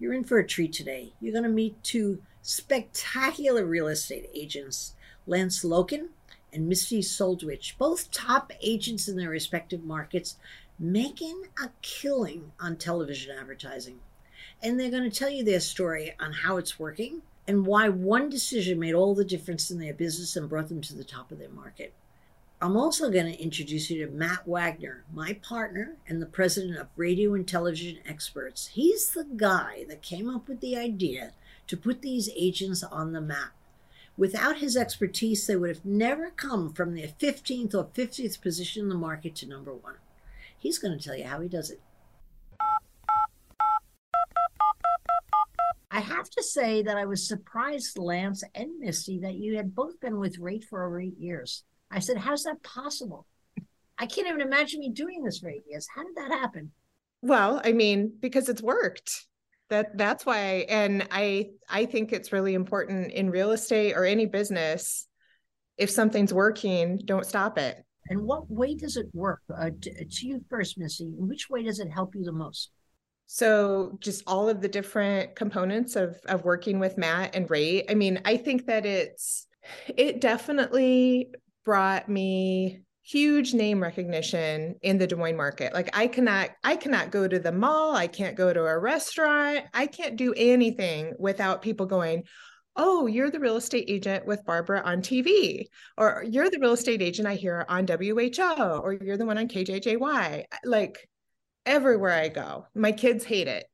You're in for a treat today. You're going to meet two spectacular real estate agents, Lance Loken and Misty Soldwisch, both top agents in their respective markets, making a killing on television advertising. And they're going to tell you their story on how it's working and why one decision made all the difference in their business and brought them to the top of their market. I'm also going to introduce you to Matt Wagner, my partner and the president of Radio and Television Experts. He's the guy that came up with the idea to put these agents on the map. Without his expertise, they would have never come from their 15th or 50th position in the market to number one. He's going to tell you how he does it. I have to say that I was surprised, Lance and Misty, that you had both been with Rate for over eight years. I said, How's that possible? I can't even imagine me doing this for eight years. How did that happen? Well, I mean, because it's worked. That that's why and I I think it's really important in real estate or any business if something's working, don't stop it. And what way does it work? Uh, to, to you first, Missy, in which way does it help you the most? So just all of the different components of of working with Matt and Rate. I mean, I think that it's it definitely brought me huge name recognition in the Des Moines market. Like I cannot I cannot go to the mall, I can't go to a restaurant, I can't do anything without people going, "Oh, you're the real estate agent with Barbara on TV." Or "You're the real estate agent I hear on WHO," or "You're the one on KJJY." Like everywhere I go. My kids hate it.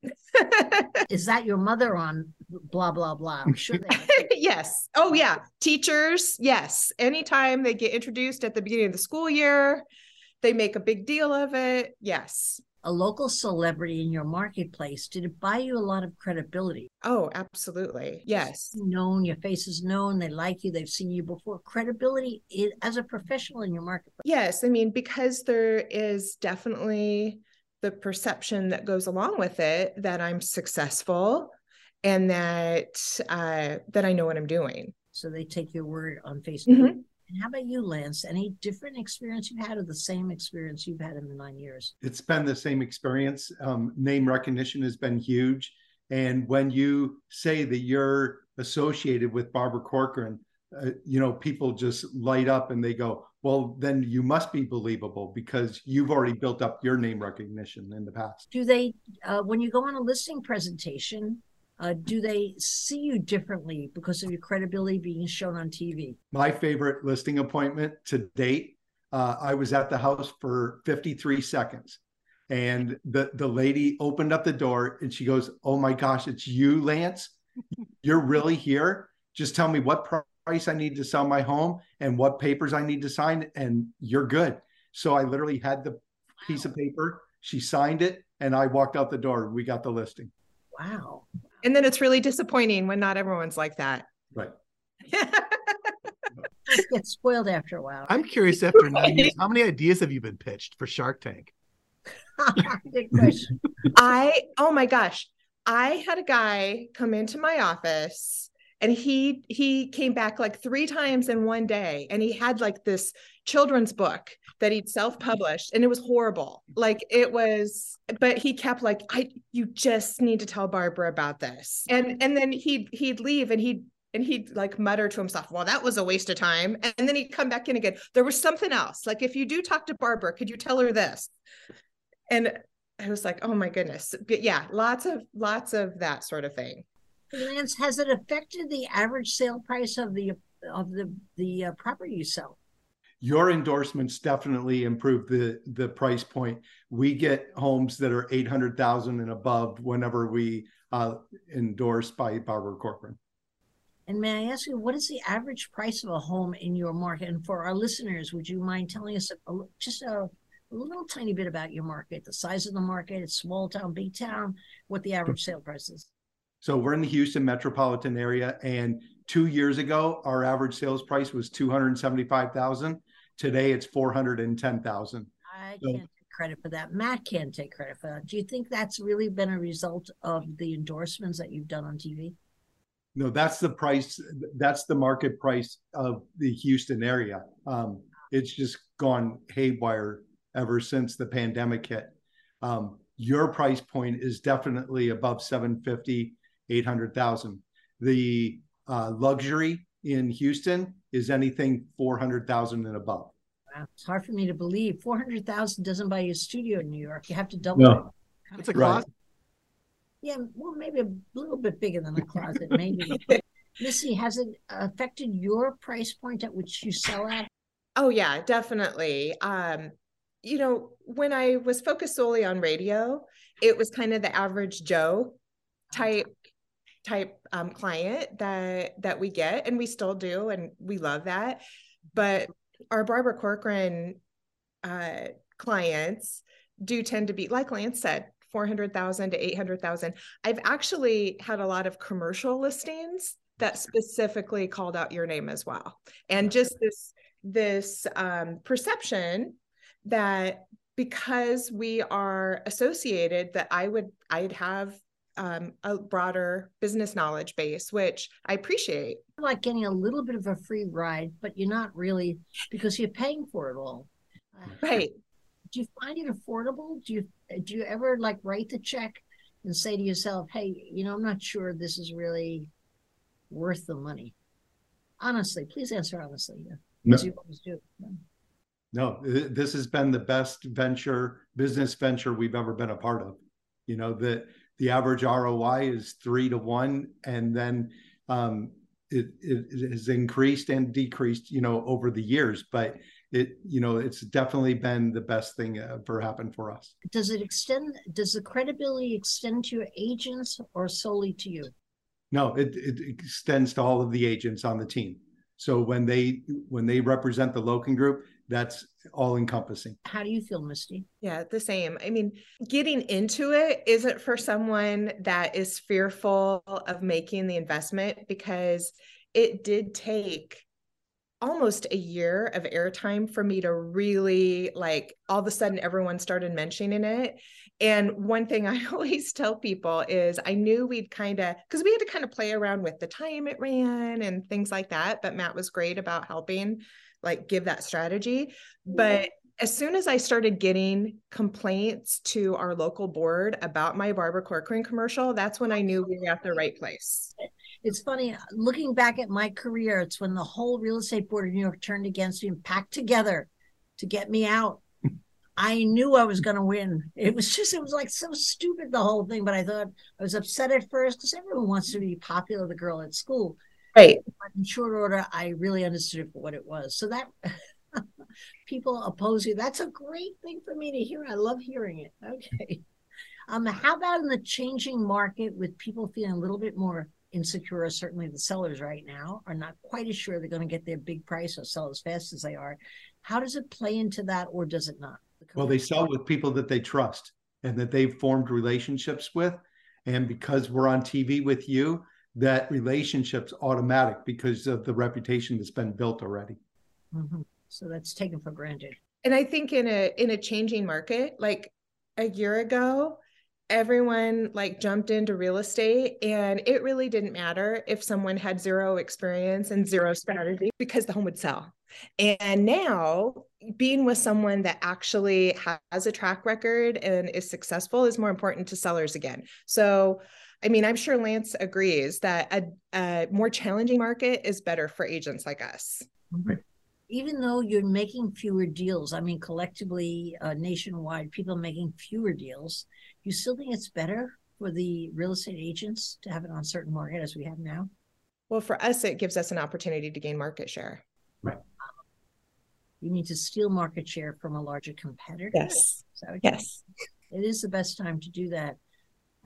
Is that your mother on blah blah blah? I'm sure. yes. Oh yeah. Teachers. Yes. Anytime they get introduced at the beginning of the school year, they make a big deal of it. Yes. A local celebrity in your marketplace, did it buy you a lot of credibility? Oh, absolutely. Yes. Known, your face is known, they like you, they've seen you before. Credibility is, as a professional in your marketplace. Yes. I mean, because there is definitely the perception that goes along with it that I'm successful and that uh, that I know what I'm doing. So they take your word on Facebook. Mm-hmm. And how about you, Lance? Any different experience you've had, or the same experience you've had in the nine years? It's been the same experience. Um, name recognition has been huge, and when you say that you're associated with Barbara Corcoran, uh, you know, people just light up and they go, well, then you must be believable because you've already built up your name recognition in the past. Do they, uh, when you go on a listing presentation, uh, do they see you differently because of your credibility being shown on TV? My favorite listing appointment to date, uh, I was at the house for 53 seconds. And the, the lady opened up the door and she goes, Oh my gosh, it's you, Lance. You're really here. Just tell me what price I need to sell my home and what papers I need to sign, and you're good. So I literally had the piece of paper. She signed it, and I walked out the door. We got the listing. Wow. And then it's really disappointing when not everyone's like that. Right. get spoiled after a while. I'm curious after nine years, how many ideas have you been pitched for Shark Tank? Good question. I, oh my gosh. I had a guy come into my office and he he came back like three times in one day and he had like this children's book that he'd self-published and it was horrible. Like it was but he kept like i you just need to tell barbara about this. And and then he'd he'd leave and he'd and he'd like mutter to himself well that was a waste of time. And then he'd come back in again. There was something else. Like if you do talk to barbara could you tell her this? And i was like oh my goodness. But yeah lots of lots of that sort of thing Lance, has it affected the average sale price of the of the the uh, property you sell? Your endorsements definitely improve the the price point. We get homes that are eight hundred thousand and above whenever we uh, endorse by Barbara Corcoran. And may I ask you, what is the average price of a home in your market? And for our listeners, would you mind telling us a, just a, a little tiny bit about your market, the size of the market, it's small town, big town, what the average sale price is? So we're in the Houston metropolitan area, and two years ago, our average sales price was two hundred seventy-five thousand. Today, it's four hundred and ten thousand. I So- can't take credit for that. Matt can't take credit for that. Do you think that's really been a result of the endorsements that you've done on TV? No, that's the price. That's the market price of the Houston area. Um, it's just gone haywire ever since the pandemic hit. Um, your price point is definitely above 750, 800,000. The uh, luxury in Houston is anything 400,000 and above. Wow, it's hard for me to believe. Four hundred thousand doesn't buy you a studio in New York. You have to double No. it. It's a Right. closet. Yeah, well, maybe a little bit bigger than a closet, maybe. Missy, has it affected your price point at which you sell at? Oh yeah, definitely. Um, you know, when I was focused solely on radio, it was kind of the average Joe type type um, client that that we get, and we still do, and we love that. But our Barbara Corcoran uh, clients do tend to be, like Lance said, four hundred thousand to eight hundred thousand. I've actually had a lot of commercial listings that specifically called out your name as well, and just this this um, perception that because we are associated that i would i'd have um, a broader business knowledge base which i appreciate Like getting a little bit of a free ride, but you're not really because you're paying for it all. Right. Uh, Do you find it affordable? Do you do you ever like write the check and say to yourself, "Hey, you know, I'm not sure this is really worth the money." Honestly, please answer honestly. Yeah, No. as you always do. No, this has been the best venture, business venture we've ever been a part of. You know, the the average ROI is three to one, and then um, it, it it has increased and decreased, you know, over the years. But it, you know, it's definitely been the best thing ever happened for us. Does it extend? Does the credibility extend to your agents or solely to you? No, it it extends to all of the agents on the team. So when they when they represent the Loken Group, that's all encompassing. How do you feel, Misty? yeah the same i mean getting into it isn't for someone that is fearful of making the investment because it did take almost a year of airtime for me to really like all of a sudden everyone started mentioning it and one thing i always tell people is i knew we'd kind of because we had to kind of play around with the time it ran and things like that but matt was great about helping like give that strategy but as soon as I started getting complaints to our local board about my Barbara Corcoran commercial, that's when I knew we were at the right place. It's funny looking back at my career. It's when the whole real estate board of New York turned against me and packed together to get me out. I knew I was going to win. It was just, it was like so stupid, the whole thing. But I thought I was upset at first because everyone wants to be popular, the girl at school. Right. But in short order, I really understood what it was. So that people oppose you. That's a great thing for me to hear. I love hearing it. Okay. Um, how about in the changing market with people feeling a little bit more insecure? Certainly, the sellers right now are not quite as sure they're going to get their big price or sell as fast as they are. How does it play into that, or does it not? Well, they sell with people that they trust and that they've formed relationships with. And because we're on TV with you, that relationship's automatic because of the reputation that's been built already. Mhm. So that's taken for granted. And I think in a in a changing market, like a year ago, everyone like jumped into real estate and it really didn't matter if someone had zero experience and zero strategy because the home would sell. And now being with someone that actually has a track record and is successful is more important to sellers again. So I mean, I'm sure Lance agrees that a, a more challenging market is better for agents like us. Even though you're making fewer deals, I mean, collectively, uh, nationwide, people making fewer deals, you still think it's better for the real estate agents to have it on certain market as we have now? Well, for us, it gives us an opportunity to gain market share. Right. You need to steal market share from a larger competitor. Yes. Is that what you Yes. It is the best time to do that.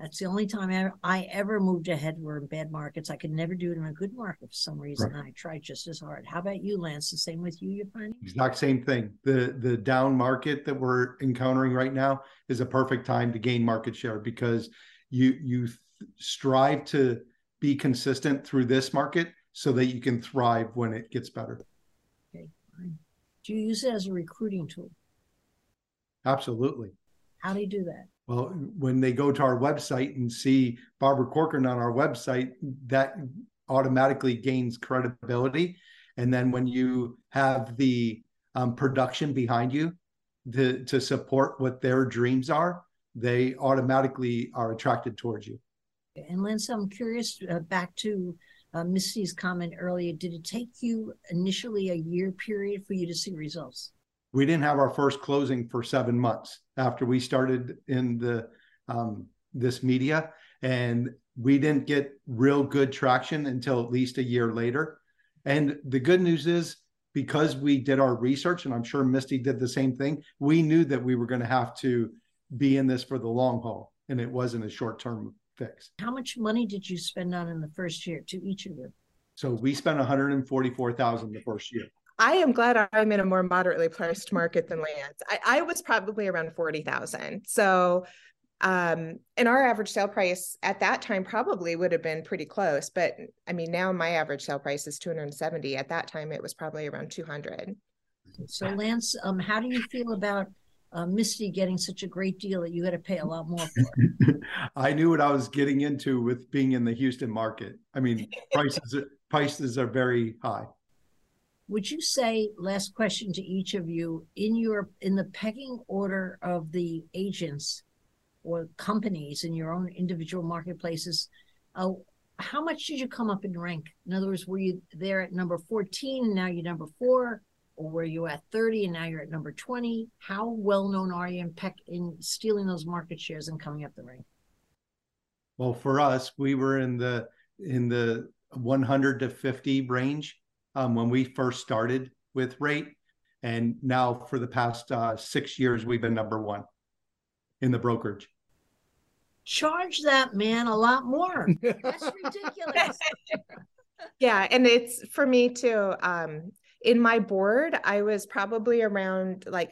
That's the only time I, I ever moved ahead were in bad markets. I could never do it in a good market for some reason. I tried just as hard. How about you, Lance? The same with you, you're finding? Exact same thing. The the down market that we're encountering right now is a perfect time to gain market share because you you strive to be consistent through this market so that you can thrive when it gets better. Okay. Do you use it as a recruiting tool? Absolutely. How do you do that? Well, when they go to our website and see Barbara Corcoran on our website, that automatically gains credibility. And then when you have the um, production behind you to, to support what their dreams are, they automatically are attracted towards you. And Lance, I'm curious uh, back to uh, Misty's comment earlier. Did it take you initially a year period for you to see results? We didn't have our first closing for seven months after we started in the um, this media, and we didn't get real good traction until at least a year later. And the good news is because we did our research, and I'm sure Misty did the same thing, we knew that we were going to have to be in this for the long haul, and it wasn't a short term fix. How much money did you spend on in the first year to each of you? So we spent 144,000 the first year. I am glad I'm in a more moderately priced market than Lance. I, I was probably around 40,000. So um and our average sale price at that time probably would have been pretty close but i mean now my average sale price is 270 at that time it was probably around 200 so lance um how do you feel about uh, misty getting such a great deal that you had to pay a lot more for i knew what i was getting into with being in the houston market. I mean prices prices are very high would you say last question to each of you in your in the pecking order of the agents or companies in your own individual marketplaces, uh, how much did you come up in rank? In other words, were you there at number 14 and now you're number four? Or were you at 30 and now you're at number 20? How well known are you in, peck, in stealing those market shares and coming up the rank? Well, for us, we were in the in the 100 to 50 range um, when we first started with rate, and now for the past uh, six years, we've been number one in the brokerage. Charge that man a lot more. That's ridiculous. yeah, and it's for me too. Um, in my board, I was probably around like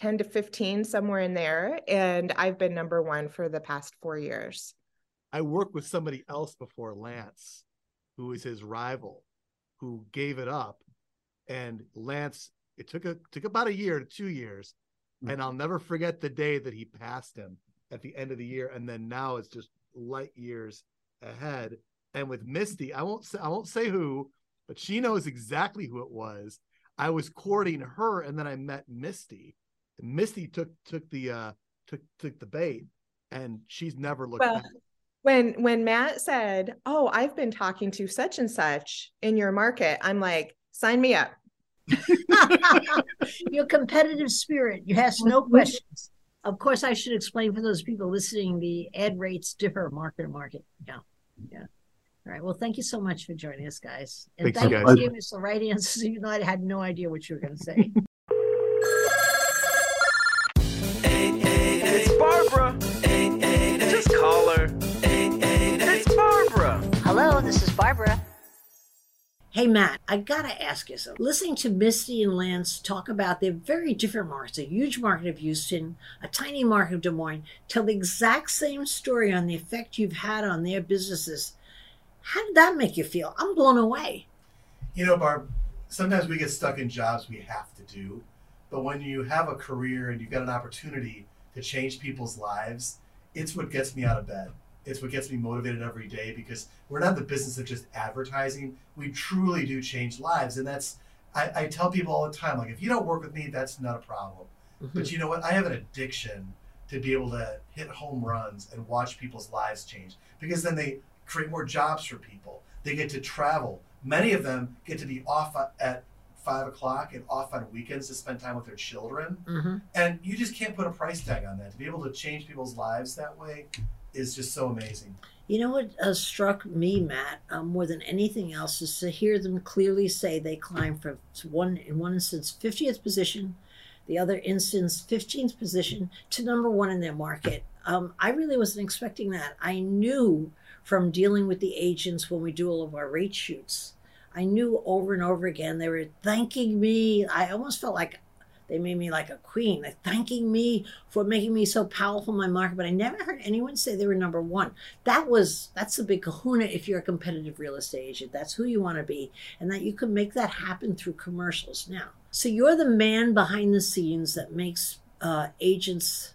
10 to 15, somewhere in there. And I've been number one for the past four years. I worked with somebody else before Lance, who was his rival, who gave it up. And Lance, it took a took about a year to two years Mm-hmm. And I'll never forget the day that he passed him at the end of the year. And then now it's just light years ahead. And with Misty, I won't say I won't say who, but she knows exactly who it was. I was courting her, and then I met Misty. And Misty took took the uh took took the bait, and she's never looked well, back. When when Matt said, "Oh, I've been talking to such and such in your market," I'm like, "Sign me up." Your competitive spirit. You ask no mm-hmm. questions. Of course, I should explain for those people listening the ad rates differ market to market. Yeah. Yeah. All right. Well, thank you so much for joining us, guys. And Thanks, thank you for giving us the right answers, even though I had no idea what you were going to say. Hey, Matt, I gotta ask you something. Listening to Misty and Lance talk about their very different markets, a huge market of Houston, a tiny market of Des Moines, tell the exact same story on the effect you've had on their businesses. How did that make you feel? I'm blown away. You know, Barb, sometimes we get stuck in jobs we have to do, but when you have a career and you've got an opportunity to change people's lives, it's what gets me out of bed it's what gets me motivated every day because we're not in the business of just advertising. We truly do change lives. And that's, I, I tell people all the time, like, if you don't work with me, that's not a problem. Mm-hmm. But you know what? I have an addiction to be able to hit home runs and watch people's lives change because then they create more jobs for people. They get to travel. Many of them get to be off at five o'clock and off on weekends to spend time with their children. Mm-hmm. And you just can't put a price tag on that. To be able to change people's lives that way, is just so amazing. You know what uh, struck me, Matt, uh, more than anything else, is to hear them clearly say they climbed from one, in one instance, 50th position, the other instance, 15th position, to number one in their market. Um, I really wasn't expecting that. I knew from dealing with the agents when we do all of our rate shoots, I knew over and over again they were thanking me. I almost felt like They made me like a queen. They're thanking me for making me so powerful in my market. But I never heard anyone say they were number one. That was that's the big kahuna if you're a competitive real estate agent. That's who you want to be. And that you can make that happen through commercials now. So you're the man behind the scenes that makes uh, agents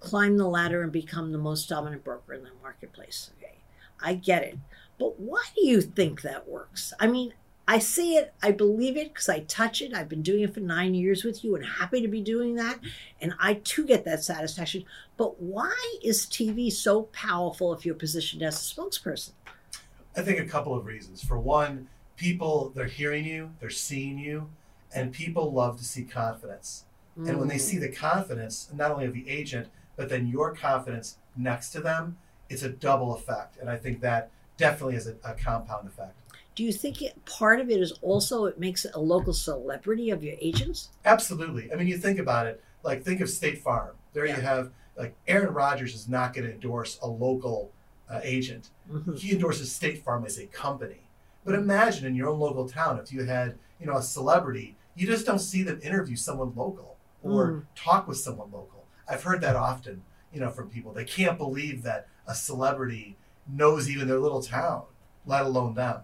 climb the ladder and become the most dominant broker in the marketplace. Okay. I get it. But why do you think that works? I mean, I see it, I believe it because I touch it. I've been doing it for nine years with you and happy to be doing that. And I too get that satisfaction. But why is TV so powerful if you're positioned as a spokesperson? I think a couple of reasons. For one, people they're hearing you, they're seeing you, and people love to see confidence. And when they Mm. see the confidence, not only of the agent, but then your confidence next to them, it's a double effect. And I think that definitely is a, a compound effect. Do you think it, part of it is also it makes it a local celebrity of your agents? Absolutely. I mean, you think about it, like think of State Farm. There Yeah. you have, like, Aaron Rodgers is not going to endorse a local uh, agent. Mhm. He endorses State Farm as a company. But imagine in your own local town, if you had, you know, a celebrity, you just don't see them interview someone local or Mm. talk with someone local. I've heard that often, you know, from people. They can't believe that a celebrity knows even their little town, let alone them.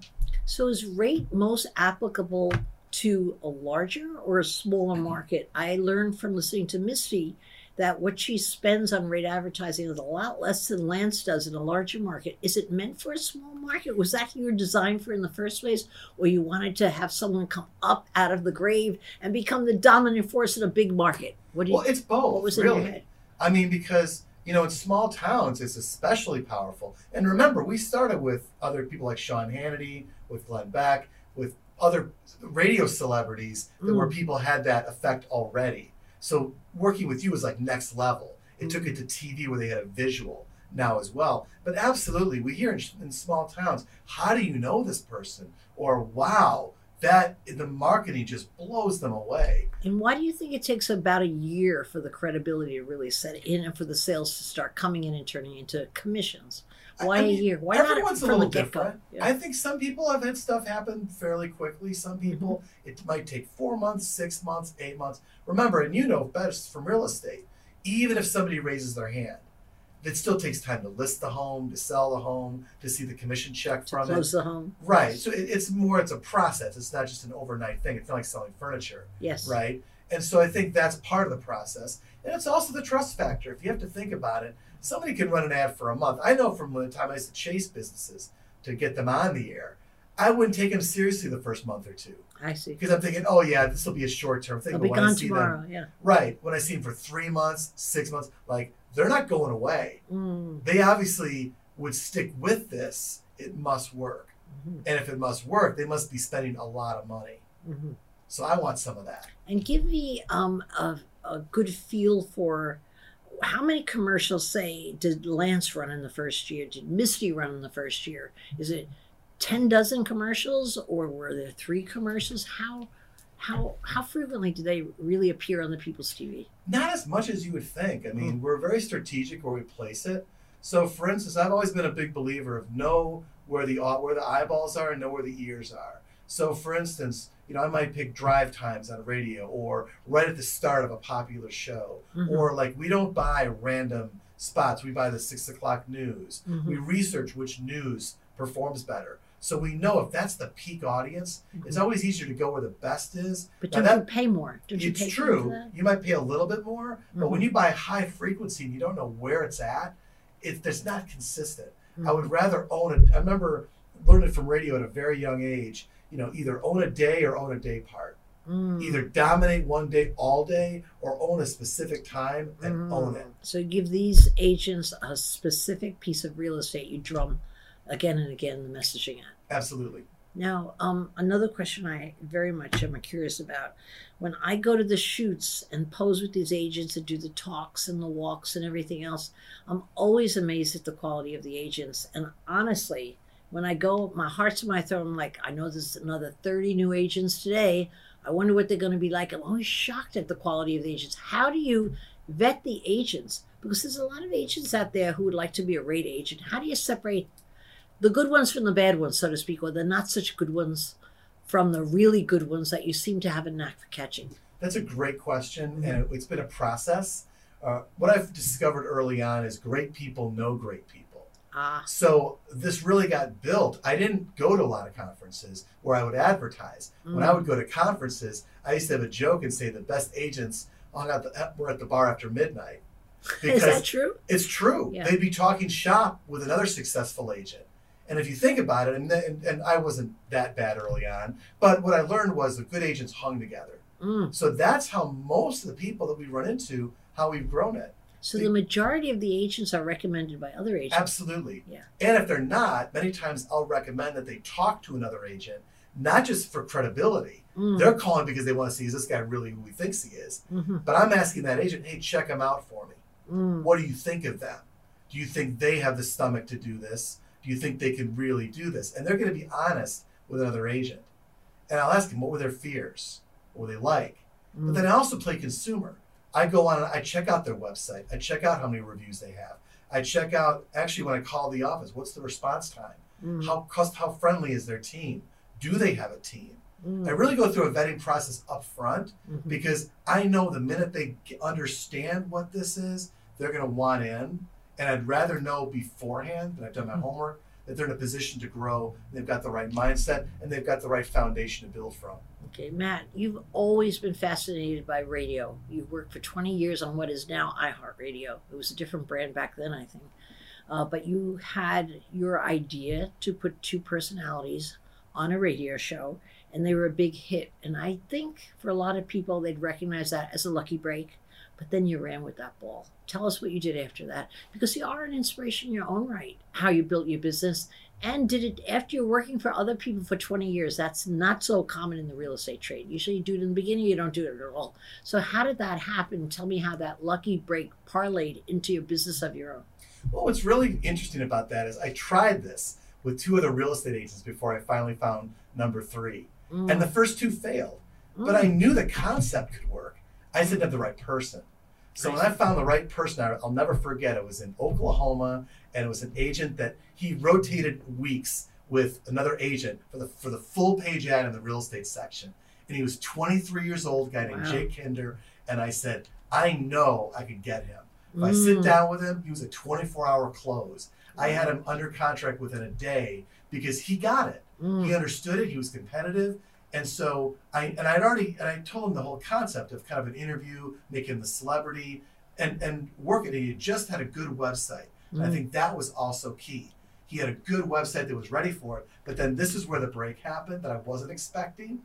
So is rate most applicable to a larger or a smaller mm-hmm. market? I learned from listening to Misty that what she spends on rate advertising is a lot less than Lance does in a larger market. Is it meant for a small market? Was that your design for in the first place? Or you wanted to have someone come up out of the grave and become the dominant force in a big market? What do you Well, it's both. what was in really. your head? I mean, because you know, in small towns, it's especially powerful. And remember, we started with other people like Sean Hannity, with Glenn Beck, with other radio celebrities that where Mm. people had that effect already. So working with you was like next level. It took it to TV where they had a visual now as well. But absolutely, we hear in, in small towns, how do you know this person? Or wow, that the marketing just blows them away. And why do you think it takes about a year for the credibility to really set in and for the sales to start coming in and turning into commissions? Why I a mean, year? Why not everyone's a from little the get-go? different. Yeah. I think some people have had stuff happen fairly quickly. Some people Mm-hmm. it might take four months, six months, eight months. Remember, and you know best from real estate, even if somebody raises their hand, it still takes time to list the home, to sell the home, to see the commission check to from close it. the home. Right. So it, it's more. It's a process. It's not just an overnight thing. It's not like selling furniture Yes. right? And so I think that's part of the process. And it's also the trust factor. If you have to think about it, somebody can run an ad for a month. I know from the time I used to chase businesses to get them on the air, I wouldn't take them seriously the first month or two I see. because I'm thinking, oh yeah, this will be a short term thing. But be gone see tomorrow. them, Yeah. right? When I see them for three months, six months, like they're not going away. Mm. They obviously would stick with this. It must work, Mhm. and if it must work, they must be spending a lot of money. Mhm. So I want some of that. And give me um, a, a good feel for how many commercials, say, did Lance run in the first year? Did Misty run in the first year? Is it 10 dozen commercials or were there three commercials? How how how frequently do they really appear on the People's TV? Not as much as you would think. I Hmm. mean, we're very strategic where we place it. So, for instance, I've always been a big believer of know where the where the eyeballs are and know where the ears are. So, for instance, you know, I might pick drive times on radio or right at the start of a popular show, Mhm. or like we don't buy random spots. We buy the six o'clock news. Mhm. We research which news performs better. So we know if that's the peak audience, it's Mhm. always easier to go where the best is. But Now don't that- you pay more? Don't you it's pay true. You might pay a little bit more, but when Mhm. you buy high frequency and you don't know where it's at, it, it's not consistent. I Mm-hmm. would rather own it. I remember learning from radio at a very young age. You know, either own a day or own a day part. Mm. Either dominate one day all day, or own a specific time and Mm. own it. So give these agents a specific piece of real estate you drum again and again the messaging at. Absolutely. Now, um, another question I very much am curious about. When I go to the shoots and pose with these agents and do the talks and the walks and everything else, I'm always amazed at the quality of the agents. And honestly, when I go, my heart's in my throat. I'm like, I know there's another 30 new agents today. I wonder what they're going to be like. I'm always shocked at the quality of the agents. How do you vet the agents? Because there's a lot of agents out there who would like to be a rate agent. How do you separate the good ones from the bad ones, so to speak, or the not such good ones from the really good ones that you seem to have a knack for catching. That's a great question, and it, it's been a process. Uh, what I've discovered early on is great people know great people. Ah, So this really got built. I didn't go to a lot of conferences where I would advertise. When I Mm. would go to conferences, I used to have a joke and say the best agents hung out the, were at the bar after midnight. is that true? It's true. Yeah. They'd be talking shop with another successful agent. And if you think about it, and, and, and I wasn't that bad early on, but what I learned was the good agents hung together. Mm. So that's how most of the people that we run into, how we've grown it. So the majority of the agents are recommended by other agents. Absolutely. Yeah. And if they're not, many times I'll recommend that they talk to another agent, not just for credibility. Mm. They're calling because they want to see is this guy really who he thinks he is. Mhm. But I'm asking that agent, hey, check him out for me. Mm. What do you think of them? Do you think they have the stomach to do this? Do you think they can really do this? And they're going to be honest with another agent. And I'll ask them, what were their fears? What were they like? But Mm. then I also play consumer. I go on and I check out their website. I check out how many reviews they have. I check out actually when I call the office, what's the response time? Mm. How cost, how friendly is their team? Do they have a team? Mm. I really go through a vetting process up front Mhm. because I know the minute they understand what this is, they're going to want in. And I'd rather know beforehand that I've done my homework that they're in a position to grow, they've got the right mindset, and they've got the right foundation to build from. Okay, Matt, you've always been fascinated by radio. You worked for 20 years on what is now iHeartRadio. It was a different brand back then, I think. Uh, but you had your idea to put two personalities on a radio show, and they were a big hit. And I think for a lot of people, they'd recognize that as a lucky break. But then you ran with that ball. Tell us what you did after that, because you are an inspiration in your own right. How you built your business, and did it after you're working for other people for 20 years. That's not so common in the real estate trade. Usually you do it in the beginning, you don't do it at all. So, how did that happen? Tell me how that lucky break parlayed into your business of your own. Well, what's really interesting about that is I tried this with two other real estate agents before I finally found number three. Mm, And the first two failed. But mm, I knew the concept could work. I just didn't have the right person. So when I found the right person, I- I'll never forget. It was in Oklahoma, and it was an agent that he rotated weeks with another agent for the for the full page ad in the real estate section. And he was 23 years old, a guy named Wow. Jake Kinder. And I said, I know I could get him. If I sit Mm. down with him, he was a 24 hour close. I had him under contract within a day because he got it. mm, He understood it. He was competitive. And so I and I'd already and I told him the whole concept of kind of an interview, making the celebrity, and and working. He just had a good website. And I mm. think that was also key. He had a good website that was ready for it. But then this is where the break happened that I wasn't expecting,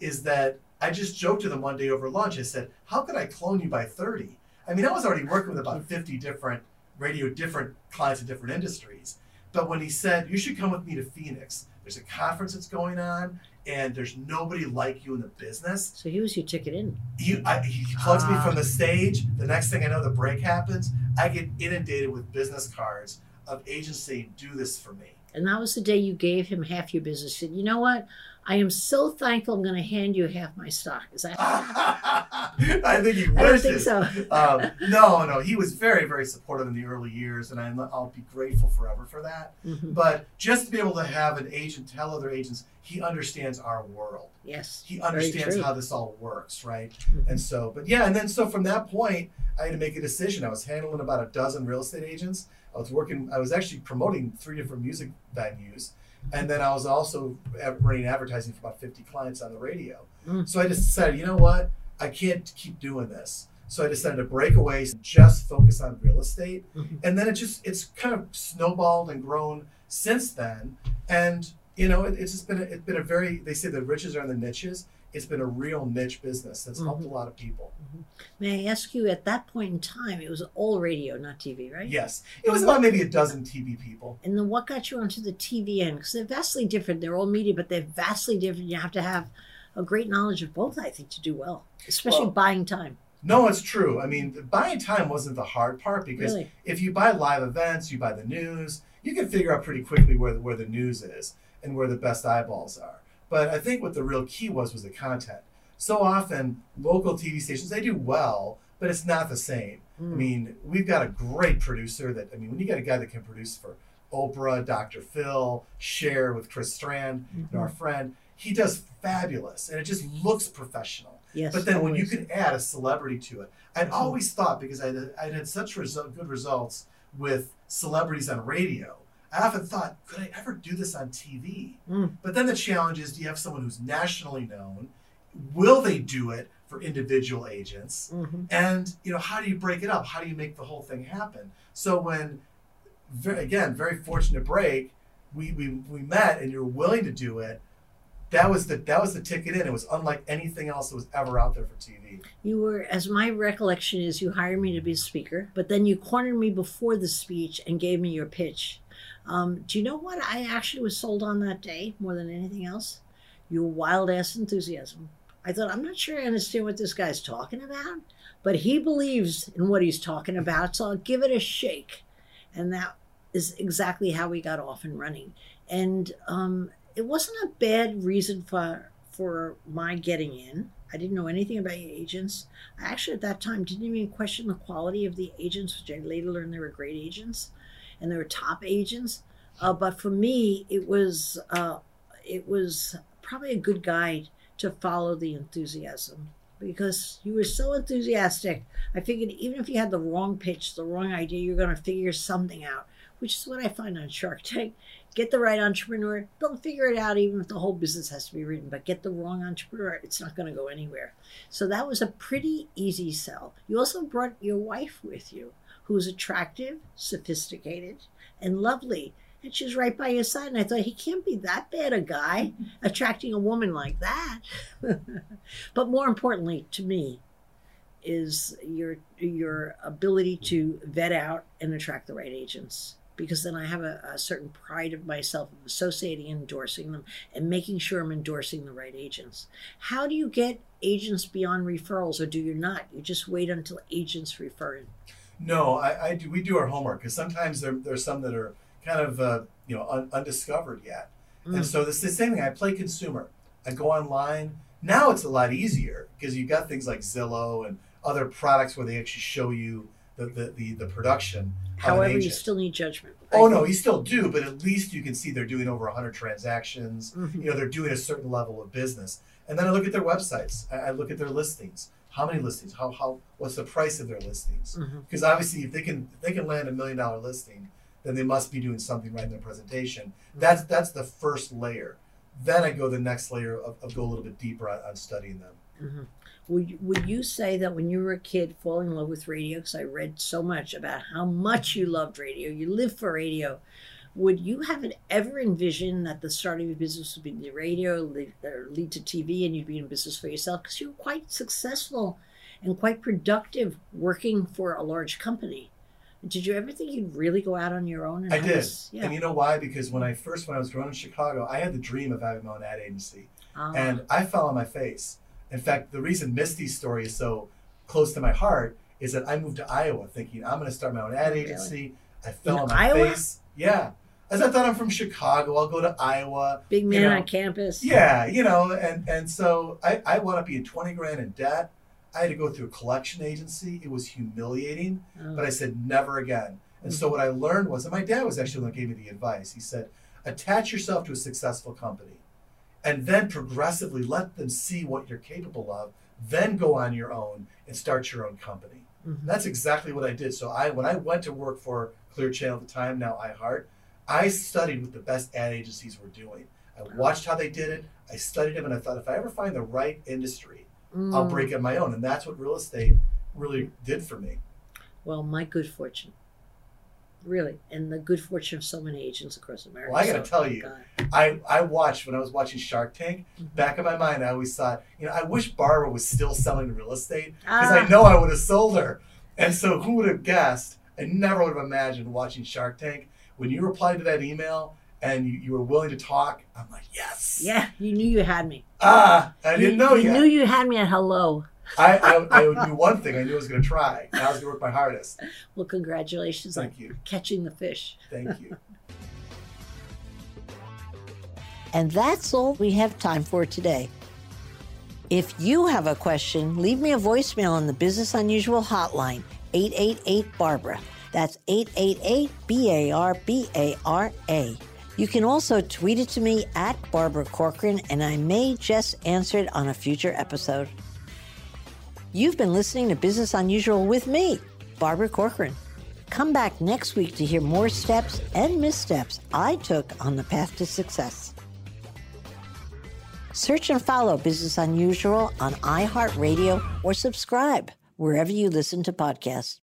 is that I just joked to him one day over lunch. I said, "How could I clone you by 30?" I mean, I was already working with about 50 different radio, different clients in different industries. But when he said, "You should come with me to Phoenix," there's a conference that's going on, and there's nobody like you in the business. So, he was your ticket in. He, I, he plugs me Ah. from the stage. The next thing I know, the break happens. I get inundated with business cards of agents saying, "Do this for me." And that was the day you gave him half your business. Said, you know what? I am so thankful I'm going to hand you half my stock. Is that? I think he I don't think so. um, no, no, he was very, very supportive in the early years, and I'm, I'll be grateful forever for that. Mhm. But just to be able to have an agent tell other agents he understands our world, Yes. he understands how this all works, right? Mhm. And so, but yeah, and then so from that point, I had to make a decision. I was handling about a dozen real estate agents. I was working. I was actually promoting three different music venues, and then I was also running advertising for about fifty clients on the radio. Mm. So I just decided, you know what, I can't keep doing this. So I decided to break away, just focus on real estate, Mhm. and then it just it's kind of snowballed and grown since then. And you know, it, it's just been a, it's been a very they say the riches are in the niches. It's been a real niche business that's helped a mm-hmm. lot of people. Mm-hmm. May I ask you, at that point in time, it was all radio, not TV, right? Yes, it was about maybe a dozen TV people. And then what got you onto the TV end? Because they're vastly different. They're all media, but they're vastly different. You have to have a great knowledge of both, I think, to do well, especially Well, buying time. No, it's true. I mean, buying time wasn't the hard part because Really? if you buy live events, you buy the news, you can figure out pretty quickly where the, where the news is and where the best eyeballs are. But I think what the real key was was the content. So often, local TV stations they do well, but it's not the same. I Mm. mean, we've got a great producer that I mean, when you get a guy that can produce for Oprah, Dr. Phil, Sherri with Chris Strand, you know, our friend, he does fabulous, and it just looks professional. Yes. But then when you can add a celebrity to it, I'd always thought because I I had such resu- good results with celebrities on radio. I often thought, could I ever do this on TV? Mm. But then the challenge is, do you have someone who's nationally known? Will they do it for individual agents? Mhm. And you know, how do you break it up? How do you make the whole thing happen? So when, very, again, very fortunate break, we, we we met and you're willing to do it. That was the that was the ticket in. It was unlike anything else that was ever out there for TV. You were, as my recollection is, you hired me to be a speaker, but then you cornered me before the speech and gave me your pitch. Um, do you know what I actually was sold on that day more than anything else? Your wild ass enthusiasm. I thought, I'm not sure I understand what this guy's talking about, but he believes in what he's talking about, so I'll give it a shake. And that is exactly how we got off and running. And um, it wasn't a bad reason for for my getting in. I didn't know anything about agents. I actually at that time didn't even question the quality of the agents, which I later learned they were great agents, and they were top agents. Uh, but for me, it was uh, it was probably a good guide to follow the enthusiasm because you were so enthusiastic. I figured even if you had the wrong pitch, the wrong idea, you're going to figure something out, which is what I find on Shark Tank. Get the right entrepreneur, they'll figure it out even if the whole business has to be written. But get the wrong entrepreneur, it's not going to go anywhere. So that was a pretty easy sell. You also brought your wife with you, who's attractive, sophisticated, and lovely. And she's right by your side. And I thought, he can't be that bad a guy attracting a woman like that. but more importantly to me is your your ability to vet out and attract the right agents because then I have a, a certain pride of myself of associating and endorsing them and making sure I'm endorsing the right agents. How do you get agents beyond referrals or do you not? You just wait until agents refer in. No, I, I do. We do our homework because sometimes there there's some that are kind of uh, you know un, undiscovered yet, Mm. and so this the same thing. I play consumer. I go online. Now it's a lot easier because you've got things like Zillow and other products where they actually show you the the the, the production. However, you still need judgment. Oh no, you still do, but at least you can see they're doing over 100 transactions. Mhm. You know, they're doing a certain level of business. And then I look at their websites. I, I look at their listings. How many listings? How how what's the price of their listings? Mhm. Because obviously, if they can if they can land a million dollar listing, then they must be doing something right in their presentation. That's that's the first layer. Then I go the next layer of, of go a little bit deeper on, on studying them. Would you, would you say that when you were a kid, falling in love with radio? Because I read so much about how much you loved radio, you lived for radio. Would you have it ever envisioned that the start of your business would be the radio, lead, lead to TV, and you'd be in business for yourself? Because you were quite successful and quite productive working for a large company. Did you ever think you'd really go out on your own? And I did, this- Yeah. and you know why? Because when I first when I was growing in Chicago, I had the dream of having my own ad agency. Ah, and I fell on my face. In fact, the reason Misty's story is so close to my heart is that I moved to Iowa thinking I'm going to start my own ad Really? agency. I fell In on my Iowa? face. Yeah. As I thought I'm from Chicago, I'll go to Iowa. big man you know, on campus. Yeah, you know, and and so I I wound up being 20 grand in debt. I had to go through a collection agency. It was humiliating, Oh, but I said never again. And so mm-hmm. what I learned was, and my dad was actually the one who gave me the advice. He said, attach yourself to a successful company and then progressively let them see what you're capable of then go on your own and start your own company. Mhm. that's exactly what i did. So i when i went to work for clear channel at the time now iheart i studied what the best ad agencies were doing. I watched how they did it. I studied them and i thought if i ever find the right industry i'll Mm. break it on my own. And that's what real estate really did for me. Well, my good fortune. Really. And the good fortune of so many agents across America. Well, I gotta So, tell thank you, God. I, I watched when I was watching Shark Tank. Mhm. Back in my mind, I always thought, you know, I wish Barbara was still selling real estate because I Ah. know I would have sold her. And so, who would have guessed? I never would have imagined watching Shark Tank when you replied to that email and you, you were willing to talk. I'm like, yes. Yeah, you knew you had me. Ah, I didn't know you knew you had me at hello. I, I, I knew one thing. I knew I was going to try. I was going to work my hardest. Well, congratulations on Thank you. catching the fish. Thank you. And that's all we have time for today. If you have a question, leave me a voicemail on the Business Unusual hotline, 888 Barbara. That's 888 B A R B A R A. You can also tweet it to me at Barbara Corcoran, and I may just answer it on a future episode. You've been listening to Business Unusual with me, Barbara Corcoran. Come back next week to hear more steps and missteps I took on the path to success. Search and follow Business Unusual on iHeartRadio or subscribe wherever you listen to podcasts.